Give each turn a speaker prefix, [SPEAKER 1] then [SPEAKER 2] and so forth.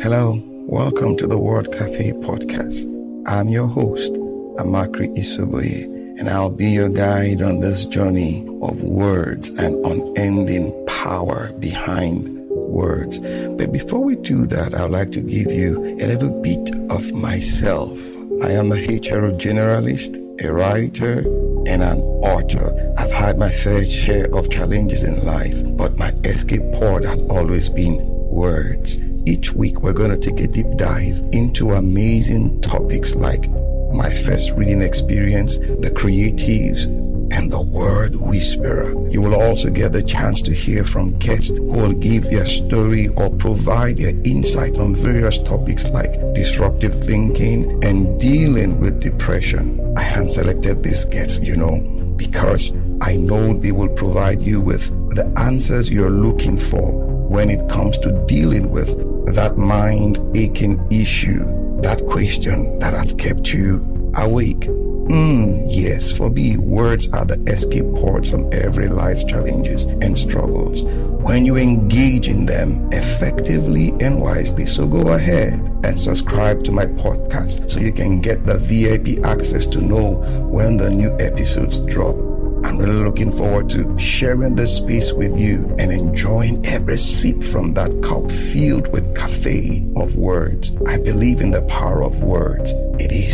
[SPEAKER 1] Hello, welcome to the Word Cafe podcast. I'm your host, Amakri Isoboye, and I'll be your guide on this journey of words and unending power behind words. But before we do that, I'd like to give you a little bit of myself. I am a HRO generalist, a writer, and an author. I've had my fair share of challenges in life, but my escape port has always been words. Each week, we're going to take a deep dive into amazing topics like my first reading experience, the creatives, and the word whisperer. You will also get the chance to hear from guests who will give their story or provide their insight on various topics like disruptive thinking and dealing with depression. I hand selected these guests, you know, because I know they will provide you with the answers you're looking for when it comes to dealing with that mind aching issue, that question that has kept you awake. Mm, yes, for me, words are the escape ports from every life's challenges and struggles when you engage in them effectively and wisely. So go ahead and subscribe to my podcast so you can get the VIP access to know when the new episodes drop. I'm really looking forward to sharing this space with you and enjoying every sip from that cup filled with cafe of words. I believe in the power of words. It is